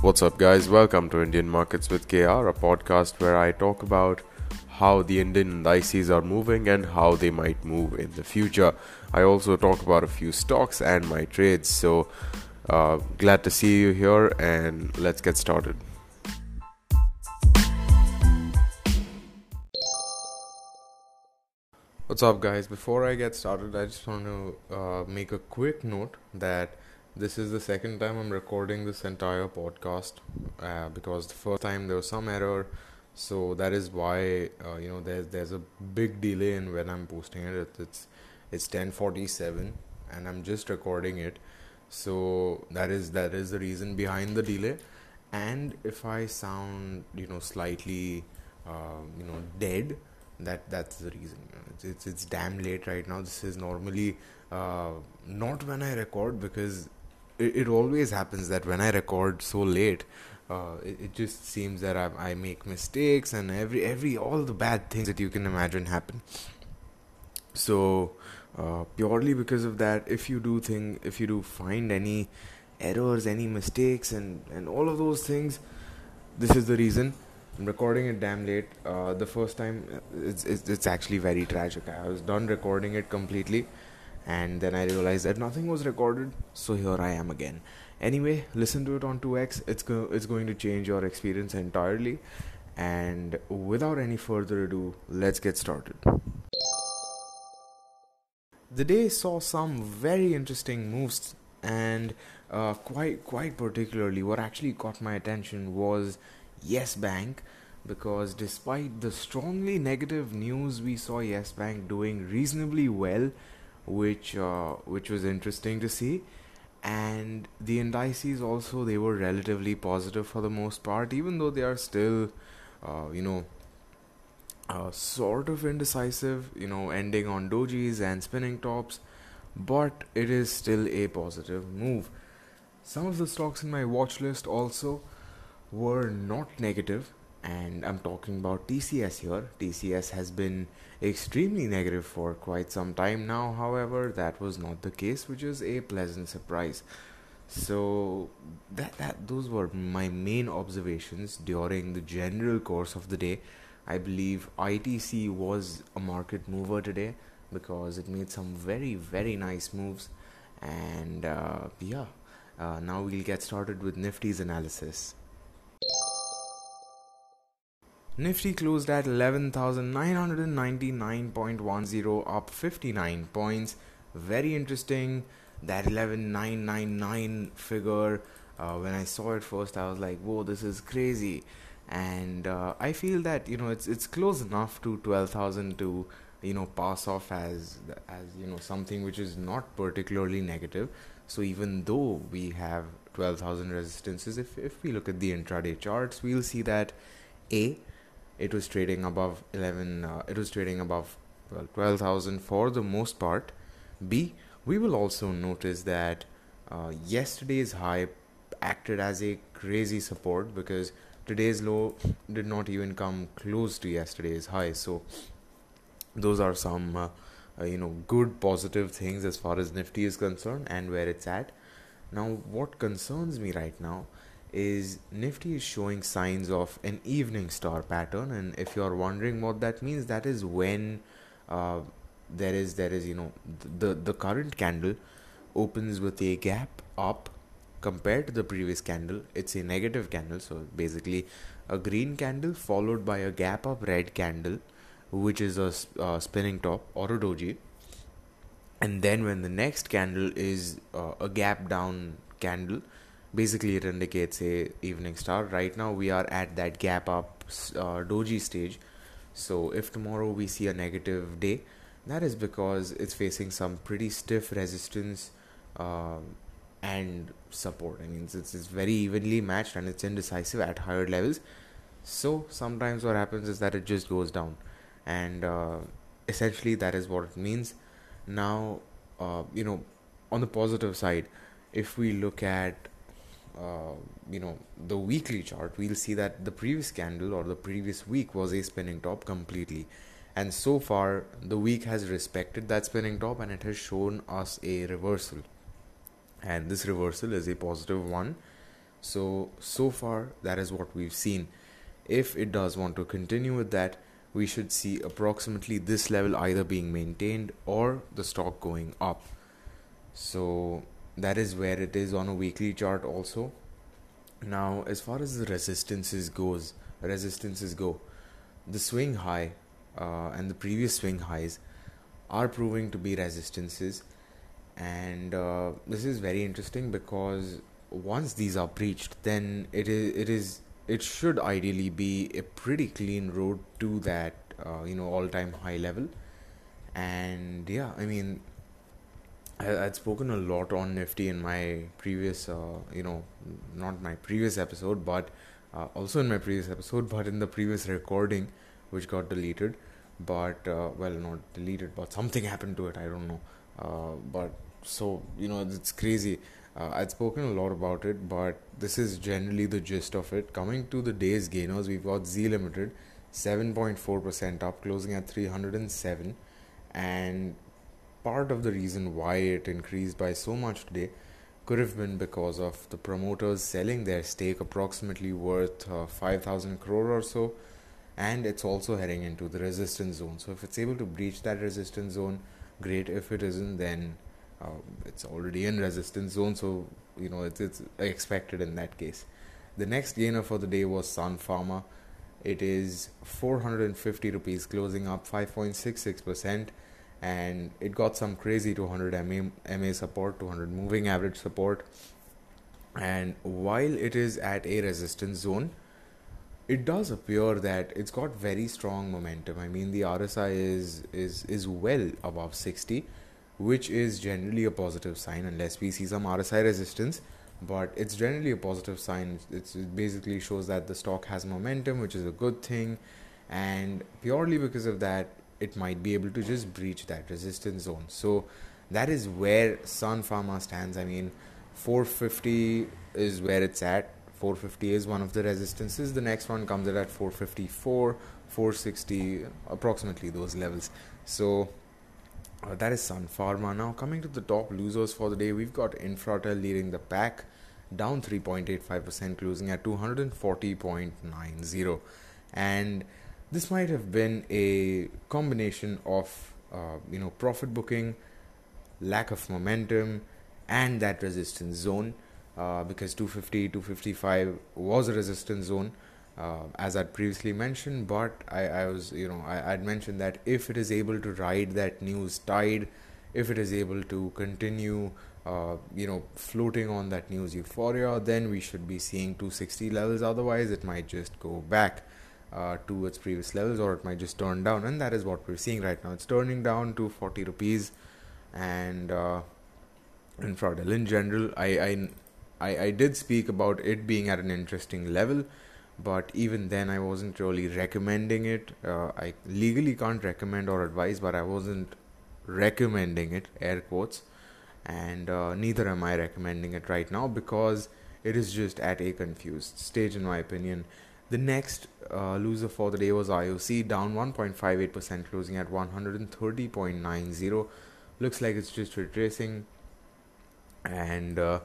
What's up, guys? Welcome to Indian Markets with KR, a podcast where I talk about how the Indian indices are moving and how they might move in the future. I also talk about a few stocks and my trades. So, uh, glad to see you here, and let's get started. What's up, guys? Before I get started, I just want to uh, make a quick note that this is the second time I'm recording this entire podcast uh, because the first time there was some error, so that is why uh, you know there's there's a big delay in when I'm posting it. It's it's 10:47 and I'm just recording it, so that is that is the reason behind the delay. And if I sound you know slightly uh, you know dead, that that's the reason. It's, it's it's damn late right now. This is normally uh, not when I record because it, it always happens that when I record so late, uh, it, it just seems that I, I make mistakes and every every all the bad things that you can imagine happen. So uh, purely because of that, if you do think if you do find any errors, any mistakes, and and all of those things, this is the reason. I'm recording it damn late. Uh, the first time, it's, it's it's actually very tragic. I was done recording it completely and then I realized that nothing was recorded, so here I am again. Anyway, listen to it on 2x. It's go- it's going to change your experience entirely. And without any further ado, let's get started. The day saw some very interesting moves, and uh, quite quite particularly, what actually caught my attention was Yes Bank, because despite the strongly negative news, we saw Yes Bank doing reasonably well which uh, which was interesting to see. And the indices also they were relatively positive for the most part even though they are still uh, you know uh, sort of indecisive you know ending on dojis and spinning tops. But it is still a positive move. Some of the stocks in my watch list also were not negative and I'm talking about TCS here. TCS has been extremely negative for quite some time now, however, that was not the case, which is a pleasant surprise. So that that those were my main observations during the general course of the day. I believe ITC was a market mover today because it made some very very nice moves, and uh, yeah. Uh, now we'll get started with Nifty's analysis. Nifty closed at 11,999.10, up 59 points. Very interesting. That 11999 figure, uh, when I saw it first, I was like, whoa, this is crazy. And uh, I feel that, you know, it's it's close enough to 12,000 to, you know, pass off as, as, you know, something which is not particularly negative. So even though we have 12,000 resistances, if, if we look at the intraday charts, we'll see that A, it was trading above 11 uh, it was trading above well 12000 for the most part. B we will also notice that uh, yesterday's high acted as a crazy support because today's low did not even come close to yesterday's high. So those are some uh, uh, you know good positive things as far as nifty is concerned and where it's at. Now what concerns me right now is Nifty is showing signs of an evening star pattern, and if you are wondering what that means, that is when uh, there is there is you know the the current candle opens with a gap up compared to the previous candle. It's a negative candle, so basically a green candle followed by a gap up red candle, which is a uh, spinning top or a doji. And then when the next candle is uh, a gap down candle basically it indicates a evening star. Right now we are at that gap up uh, doji stage. So if tomorrow we see a negative day that is because it's facing some pretty stiff resistance uh, and support. I mean it's, it's very evenly matched and it's indecisive at higher levels. So sometimes what happens is that it just goes down. And uh, essentially that is what it means. Now uh, you know on the positive side if we look at uh, you know the weekly chart we'll see that the previous candle or the previous week was a spinning top completely and so far the week has respected that spinning top and it has shown us a reversal and this reversal is a positive one So, so far, that is what we've seen. If it does want to continue with that, we should see approximately this level either being maintained or the stock going up. So, that is where it is on a weekly chart also. Now, as far as the resistances goes, resistances go, the swing high uh, and the previous swing highs are proving to be resistances and uh, this is very interesting because once these are breached then it is it is it should ideally be a pretty clean road to that uh, you know all time high level and yeah i mean I, would spoken a lot on nifty in my previous uh, you know not my previous episode but uh, also in my previous episode but in the previous recording which got deleted. But uh, well not deleted but something happened to it i don't know. Uh, but so you know it's crazy. Uh, i'd spoken a lot about it but this is generally the gist of it. Coming to the day's gainers we've got Zee limited 7.4% up closing at 307 and part of the reason why it increased by so much today could have been because of the promoters selling their stake approximately worth uh, 5000 crore or so and it's also heading into the resistance zone. So if it's able to breach that resistance zone great. If it isn't then uh, it's already in resistance zone so you know it's, it's expected in that case. The next gainer for the day was sun pharma. It is 450 rupees closing up 5.66% and it got some crazy 200 MA, MA support 200 moving average support and while it is at a resistance zone it does appear that it's got very strong momentum. I mean, the RSI is is is well above 60, which is generally a positive sign unless we see some RSI resistance. But it's generally a positive sign. It's, it basically shows that the stock has momentum, which is a good thing, and purely because of that, it might be able to just breach that resistance zone. So that is where Sun Pharma stands. I mean, 450 is where it's at 450 is one of the resistances the next one comes at 454 460 approximately those levels so uh, that is Sun Pharma. Now, coming to the top losers for the day, we've got Infratel leading the pack, down 3.85%, closing at 240.90. And this might have been a combination of, uh, you know, profit booking, lack of momentum, and that resistance zone uh, because 250 255 was a resistance zone uh, as I'd previously mentioned but I, I was you know I, I'd mentioned that if it is able to ride that news tide if it is able to continue uh, you know floating on that news euphoria then we should be seeing 260 levels. Otherwise it might just go back uh, to its previous levels or it might just turn down and that is what we're seeing right now it's turning down to 40 rupees and uh, Infratel in general I, I I, I did speak about it being at an interesting level, but even then I wasn't really recommending it. Uh, I legally can't recommend or advise, but I wasn't recommending it, air quotes, and uh, neither am I recommending it right now because it is just at a confused stage, in my opinion. The next uh, loser for the day was IOC, down 1.58%, closing at 130.90. Looks like it's just retracing, and uh,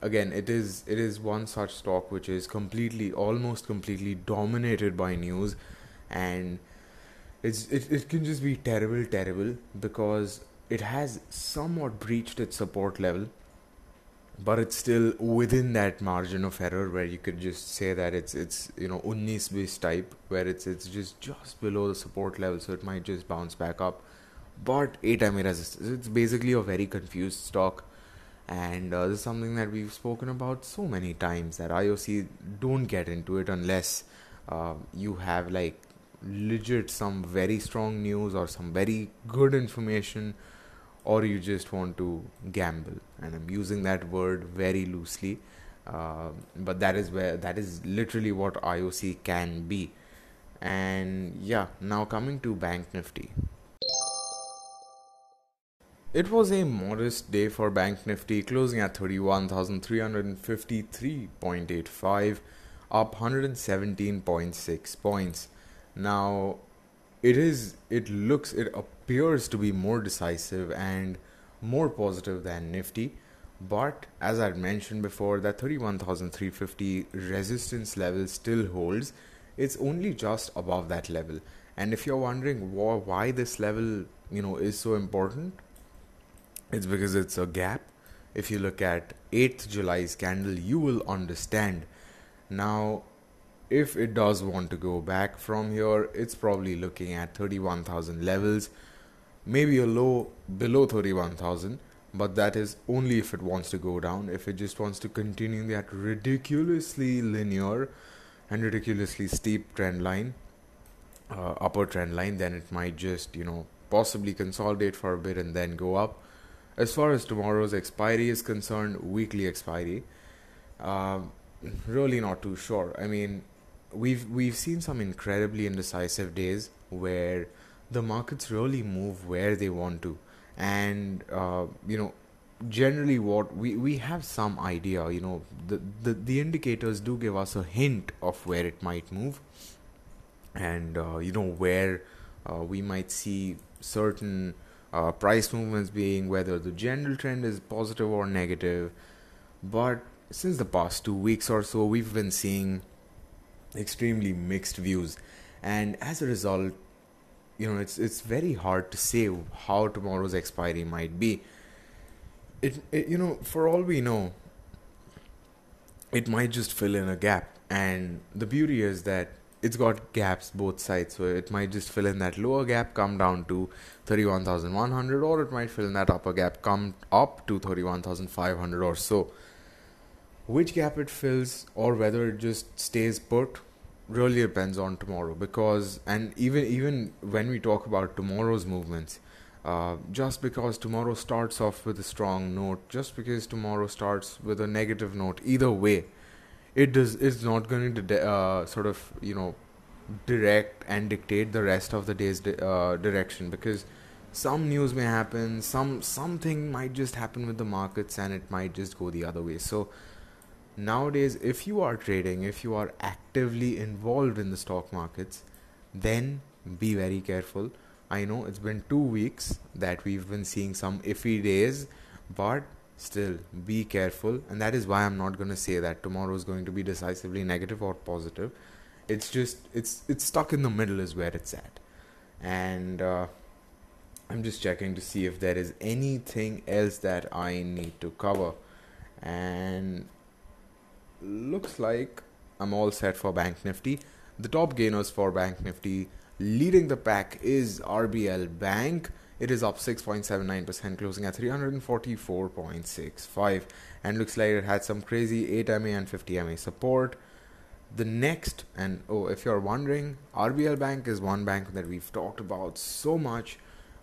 again it is it is one such stock which is completely almost completely dominated by news. And it's it, it can just be terrible terrible because it has somewhat breached its support level but it's still within that margin of error where you could just say that it's it's you know unnis bis type where it's it's just just below the support level so it might just bounce back up. But 8 MA resistance it's basically a very confused stock. And uh, this is something that we've spoken about so many times that IOC don't get into it unless uh, you have like legit some very strong news or some very good information or you just want to gamble. And i'm using that word very loosely uh, but that is where that is literally what ioc can be. And yeah now coming to bank nifty. It was a modest day for Bank Nifty, closing at 31,353.85, up 117.6 points. Now, it is, it looks, it appears to be more decisive and more positive than Nifty, but as I mentioned before, that 31,350 resistance level still holds. It's only just above that level. And if you're wondering why this level, you know, is so important, it's because it's a gap. If you look at 8th July's candle, you will understand. Now, if it does want to go back from here, it's probably looking at 31,000 levels, maybe a low below 31,000 but that is only if it wants to go down. If it just wants to continue that ridiculously linear and ridiculously steep trend line, uh, upper trend line, then it might just, you know, possibly consolidate for a bit and then go up. As far as tomorrow's expiry is concerned, weekly expiry, uh, really not too sure. I mean, we've we've seen some incredibly indecisive days where the markets really move where they want to. And uh, you know generally what we we have some idea you know the, the the indicators do give us a hint of where it might move. And uh, you know where uh, we might see certain uh, price movements being whether the general trend is positive or negative. But since the past 2 weeks or so we've been seeing extremely mixed views. And as a result you know it's it's very hard to say how tomorrow's expiry might be. It, it you know for all we know it might just fill in a gap. And the beauty is that it's got gaps both sides. So it might just fill in that lower gap come down to 31100 or it might fill in that upper gap come up to 31500 or so which gap it fills or whether it just stays put really depends on tomorrow because and even even when we talk about tomorrow's movements uh, just because tomorrow starts off with a strong note just because tomorrow starts with a negative note either way it does it's not going to de- uh, sort of you know direct and dictate the rest of the day's uh, direction because some news may happen some something might just happen with the markets and it might just go the other way. So nowadays if you are trading if you are actively involved in the stock markets then be very careful. I know it's been 2 weeks that we've been seeing some iffy days but still be careful. And that is why i'm not going to say that tomorrow is going to be decisively negative or positive. It's just it's it's stuck in the middle is where it's at. And uh, i'm just checking to see if there is anything else that i need to cover. And looks like I'm all set for Bank Nifty. The top gainers for Bank Nifty leading the pack is RBL Bank. It is up 6.79%, closing at 344.65, and looks like it had some crazy 8 MA and 50 MA support. The next, and oh, if you're wondering, RBL Bank is one bank that we've talked about so much.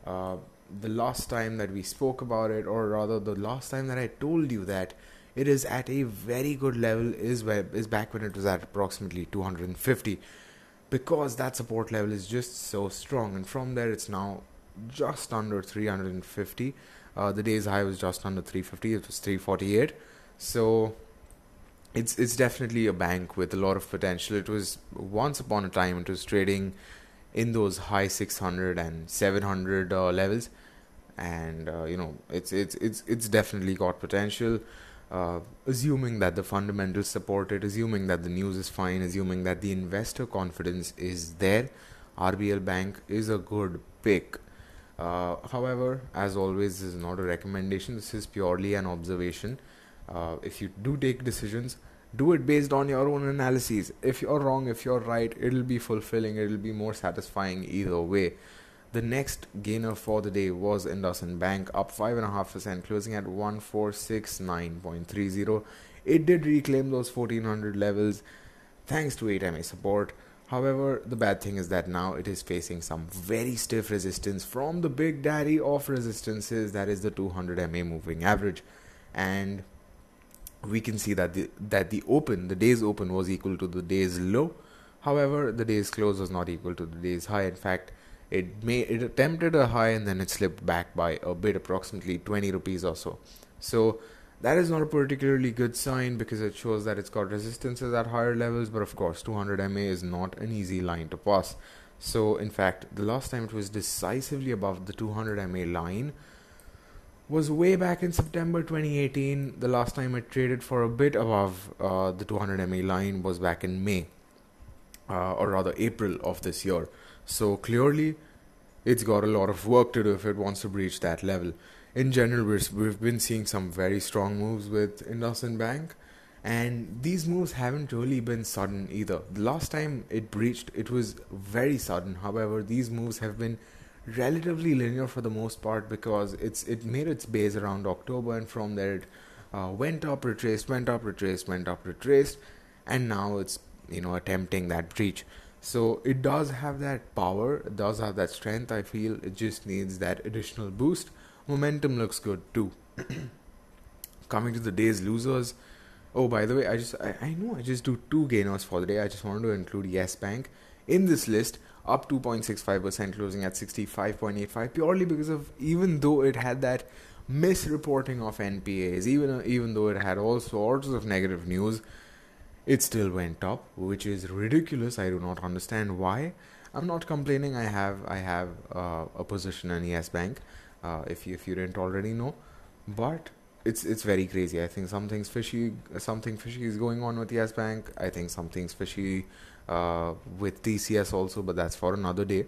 Uh, the last time that we spoke about it, or rather, the last time that I told you that it is at a very good level is where, is back when it was at approximately 250 because that support level is just so strong. And from there it's now just under 350 uh, the day's high was just under 350 it was 348 so it's it's definitely a bank with a lot of potential. It was once upon a time it was trading in those high 600 and 700 uh, levels. And uh, you know it's it's it's it's definitely got potential uh, assuming that the fundamentals support it, assuming that the news is fine, assuming that the investor confidence is there, RBL Bank is a good pick. Uh, however, as always, this is not a recommendation, this is purely an observation. Uh, if you do take decisions, do it based on your own analyses. If you're wrong, if you're right, it'll be fulfilling, it'll be more satisfying either way. The next gainer for the day was IndusInd Bank, up 5.5%, closing at 1469.30. It did reclaim those 1400 levels thanks to 8 MA support. However, the bad thing is that now it is facing some very stiff resistance from the big daddy of resistances, that is the 200 MA moving average. And we can see that the that the open, the day's open was equal to the day's low. However, the day's close was not equal to the day's high. In fact, it may it attempted a high and then it slipped back by a bit approximately 20 rupees or so so that is not a particularly good sign because it shows that it's got resistances at higher levels but of course 200 ma is not an easy line to pass so in fact the last time it was decisively above the 200 ma line was way back in September 2018. The last time it traded for a bit above uh, the 200 MA line was back in May, uh, or rather April of this year. So clearly, it's got a lot of work to do if it wants to breach that level. In general, we've been seeing some very strong moves with IndusInd Bank, and these moves haven't really been sudden either. The last time it breached, it was very sudden. However, these moves have been relatively linear for the most part because it's it made its base around October, and from there it uh, went up, retraced, went up, retraced, went up, retraced, and now it's you know attempting that breach. So it does have that power, it does have that strength. I feel it just needs that additional boost. Momentum looks good too. Coming to the day's losers. Oh, by the way, I just I, I know I just do two gainers for the day. I just wanted to include Yes Bank in this list up 2.65%, closing at 65.85, purely because of even though it had that misreporting of NPAs, even even though it had all sorts of negative news, it still went up, which is ridiculous. I do not understand why. I'm not complaining. I have I have uh, a position in Yes Bank, uh, if you, if you didn't already know, but it's it's very crazy. I think something's fishy. Something fishy is going on with Yes Bank. I think something's fishy uh, with TCS also, but that's for another day.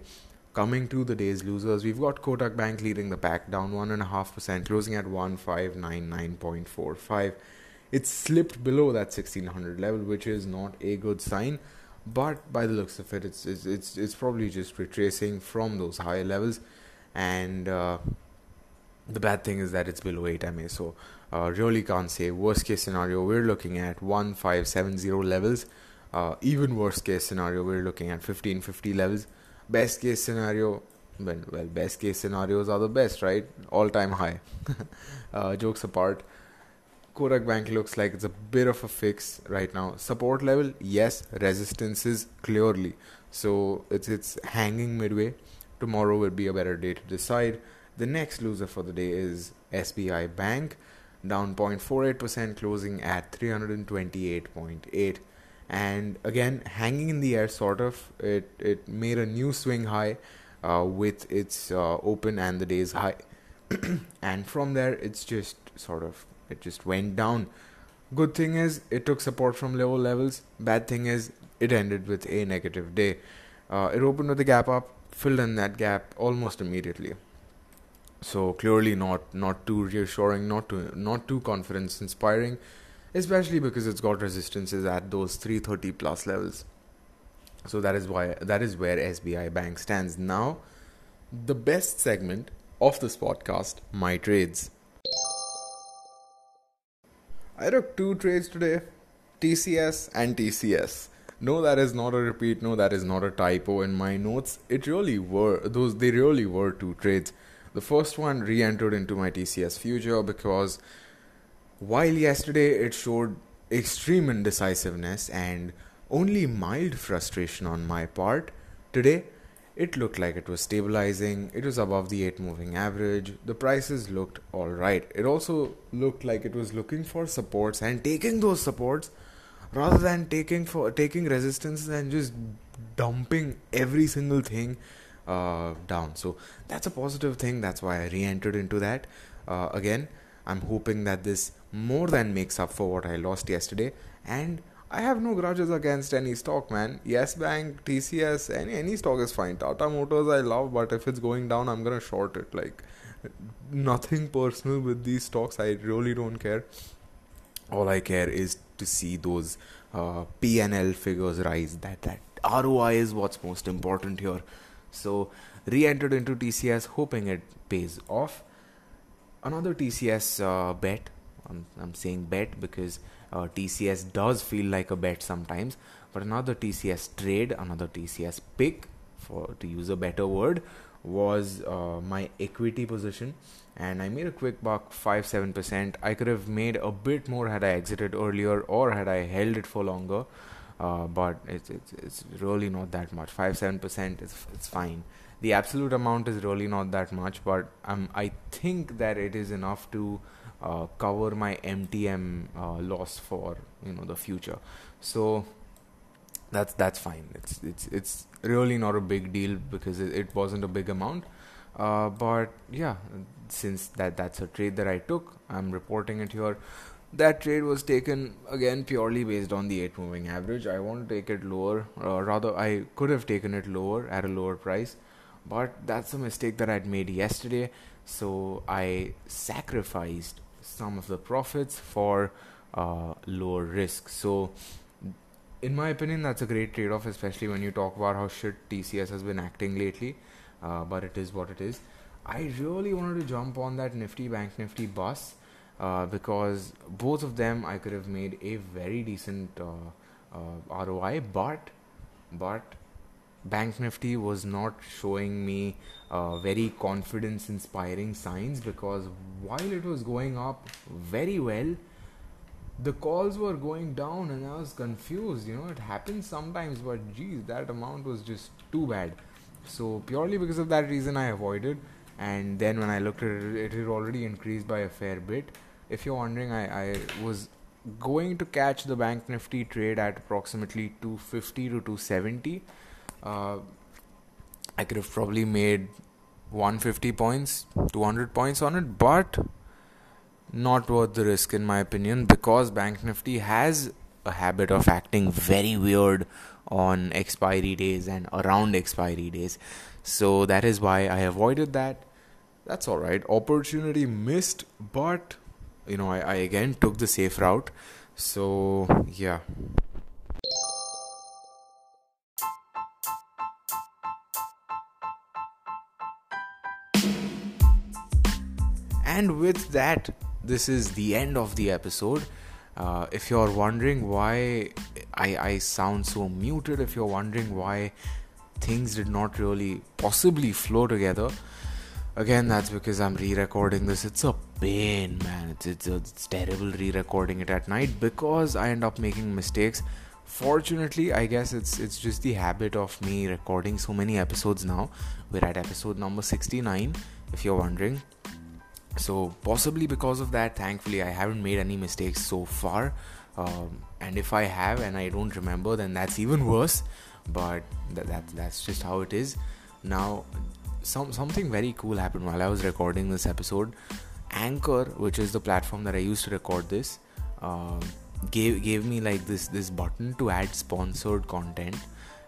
Coming to the day's losers, we've got Kotak Bank leading the pack down 1.5%, closing at 1599.45. It slipped below that 1600 level, which is not a good sign. But by the looks of it, it's it's it's, it's probably just retracing from those higher levels, and uh, the bad thing is that it's below 8 MA. So uh, really can't say. Worst case scenario, we're looking at 1570 levels uh, even worst case scenario, we're looking at 1550 levels. Best case scenario, well, best case scenarios are the best, right? All time high. uh, jokes apart, Kotak Bank looks like it's a bit of a fix right now. Support level, yes. Resistances, clearly. So it's it's hanging midway. Tomorrow will be a better day to decide. The next loser for the day is SBI Bank, down 0.48%, closing at 328.8 and again hanging in the air sort of it it made a new swing high uh, with its uh, open and the day's high and from there it's just sort of it just went down. Good thing is it took support from lower levels. Bad thing is it ended with a negative day. Uh, it opened with a gap up filled in that gap almost immediately. So clearly not not too reassuring not too not too confidence inspiring especially because it's got resistances at those 330 plus levels. So that is why that is where SBI Bank stands now. The best segment of this podcast my trades I took two trades today TCS and TCS no that is not a repeat. No that is not a typo in my notes. It really were those they really were two trades. The first one re-entered into my TCS future because while yesterday it showed extreme indecisiveness and only mild frustration on my part, today it looked like it was stabilizing, it was above the 8 moving average, the prices looked alright. It also looked like it was looking for supports and taking those supports rather than taking for taking resistance and just dumping every single thing uh, down. So that's a positive thing. That's why I re-entered into that. Uh, again, I'm hoping that this more than makes up for what I lost yesterday. And I have no grudges against any stock, man. Yes Bank, TCS, any any stock is fine. Tata Motors I love, but if it's going down, I'm gonna short it. Like nothing personal with these stocks. I really don't care. All I care is to see those uh, PNL figures rise. That that ROI is what's most important here. So re-entered into TCS, hoping it pays off. Another TCS uh, bet I'm, I'm saying bet because uh, TCS does feel like a bet sometimes. But another TCS trade, another TCS pick, for to use a better word, was uh, my equity position, and I made a quick buck, five seven percent. I could have made a bit more had I exited earlier or had I held it for longer. Uh, but it's, it's it's really not that much. Five seven percent is it's fine. The absolute amount is really not that much, but um, I think that it is enough to uh, cover my MTM uh, loss for you know the future. So that's that's fine. It's it's it's really not a big deal because it, it wasn't a big amount. Uh, but yeah, since that that's a trade that I took, I'm reporting it here. That trade was taken again purely based on the 8 moving average. I want to take it lower, uh, rather, I could have taken it lower at a lower price, but that's a mistake that I'd made yesterday. So I sacrificed some of the profits for uh, lower risk. So, in my opinion, that's a great trade off, especially when you talk about how shit TCS has been acting lately. Uh, but it is what it is. I really wanted to jump on that Nifty Bank Nifty bus uh, because both of them I could have made a very decent uh, uh ROI, but but Bank Nifty was not showing me uh, very confidence inspiring signs because while it was going up very well, the calls were going down and I was confused. You know, it happens sometimes, but geez, that amount was just too bad. So, purely because of that reason, I avoided. And then when I looked at it, it had already increased by a fair bit. If you're wondering, I, I was going to catch the Bank Nifty trade at approximately 250 to 270 uh, I could have probably made 150 points, 200 points on it, but not worth the risk in my opinion because Bank Nifty has a habit of acting very weird on expiry days and around expiry days. So that is why I avoided that. That's all right. Opportunity missed, but you know, I, I again took the safe route. So yeah. And with that, this is the end of the episode. Uh, if you're wondering why I, I sound so muted, if you're wondering why things did not really possibly flow together, again, that's because I'm re recording this. It's a pain, man. It's, it's, it's terrible re recording it at night because I end up making mistakes. Fortunately, I guess it's it's just the habit of me recording so many episodes now. We're at episode number 69, if you're wondering so possibly because of that thankfully i haven't made any mistakes so far. Um, and if i have and i don't remember then that's even worse. But that, that that's just how it is. Now some something very cool happened while i was recording this episode. Anchor which is the platform that i used to record this uh, gave gave me like this this button to add sponsored content.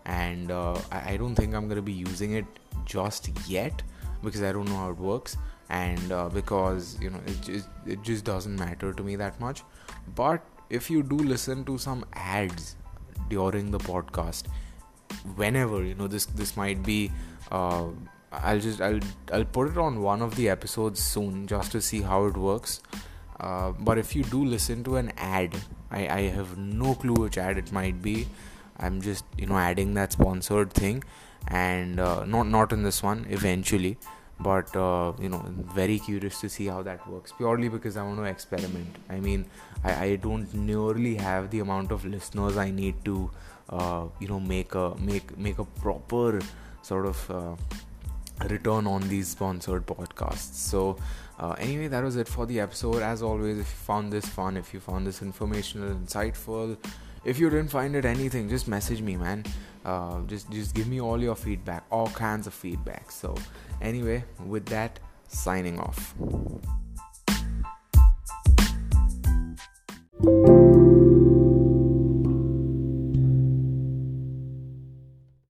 And uh, I, I don't think i'm going to be using it just yet because i don't know how it works and uh, because you know it just, it just doesn't matter to me that much but if you do listen to some ads during the podcast whenever you know this this might be uh, I'll just I'll I'll put it on one of the episodes soon just to see how it works. Uh, but if you do listen to an ad, I, I have no clue which ad it might be. I'm just you know adding that sponsored thing, and uh, not not in this one eventually but uh, you know very curious to see how that works purely because i want to experiment. I mean I, I don't nearly have the amount of listeners i need to uh, you know make a make make a proper sort of uh, return on these sponsored podcasts. So uh, anyway that was it for the episode. As always if you found this fun if you found this informational insightful if you didn't find it anything just message me man. Uh, just just give me all your feedback all kinds of feedback. So anyway with that signing off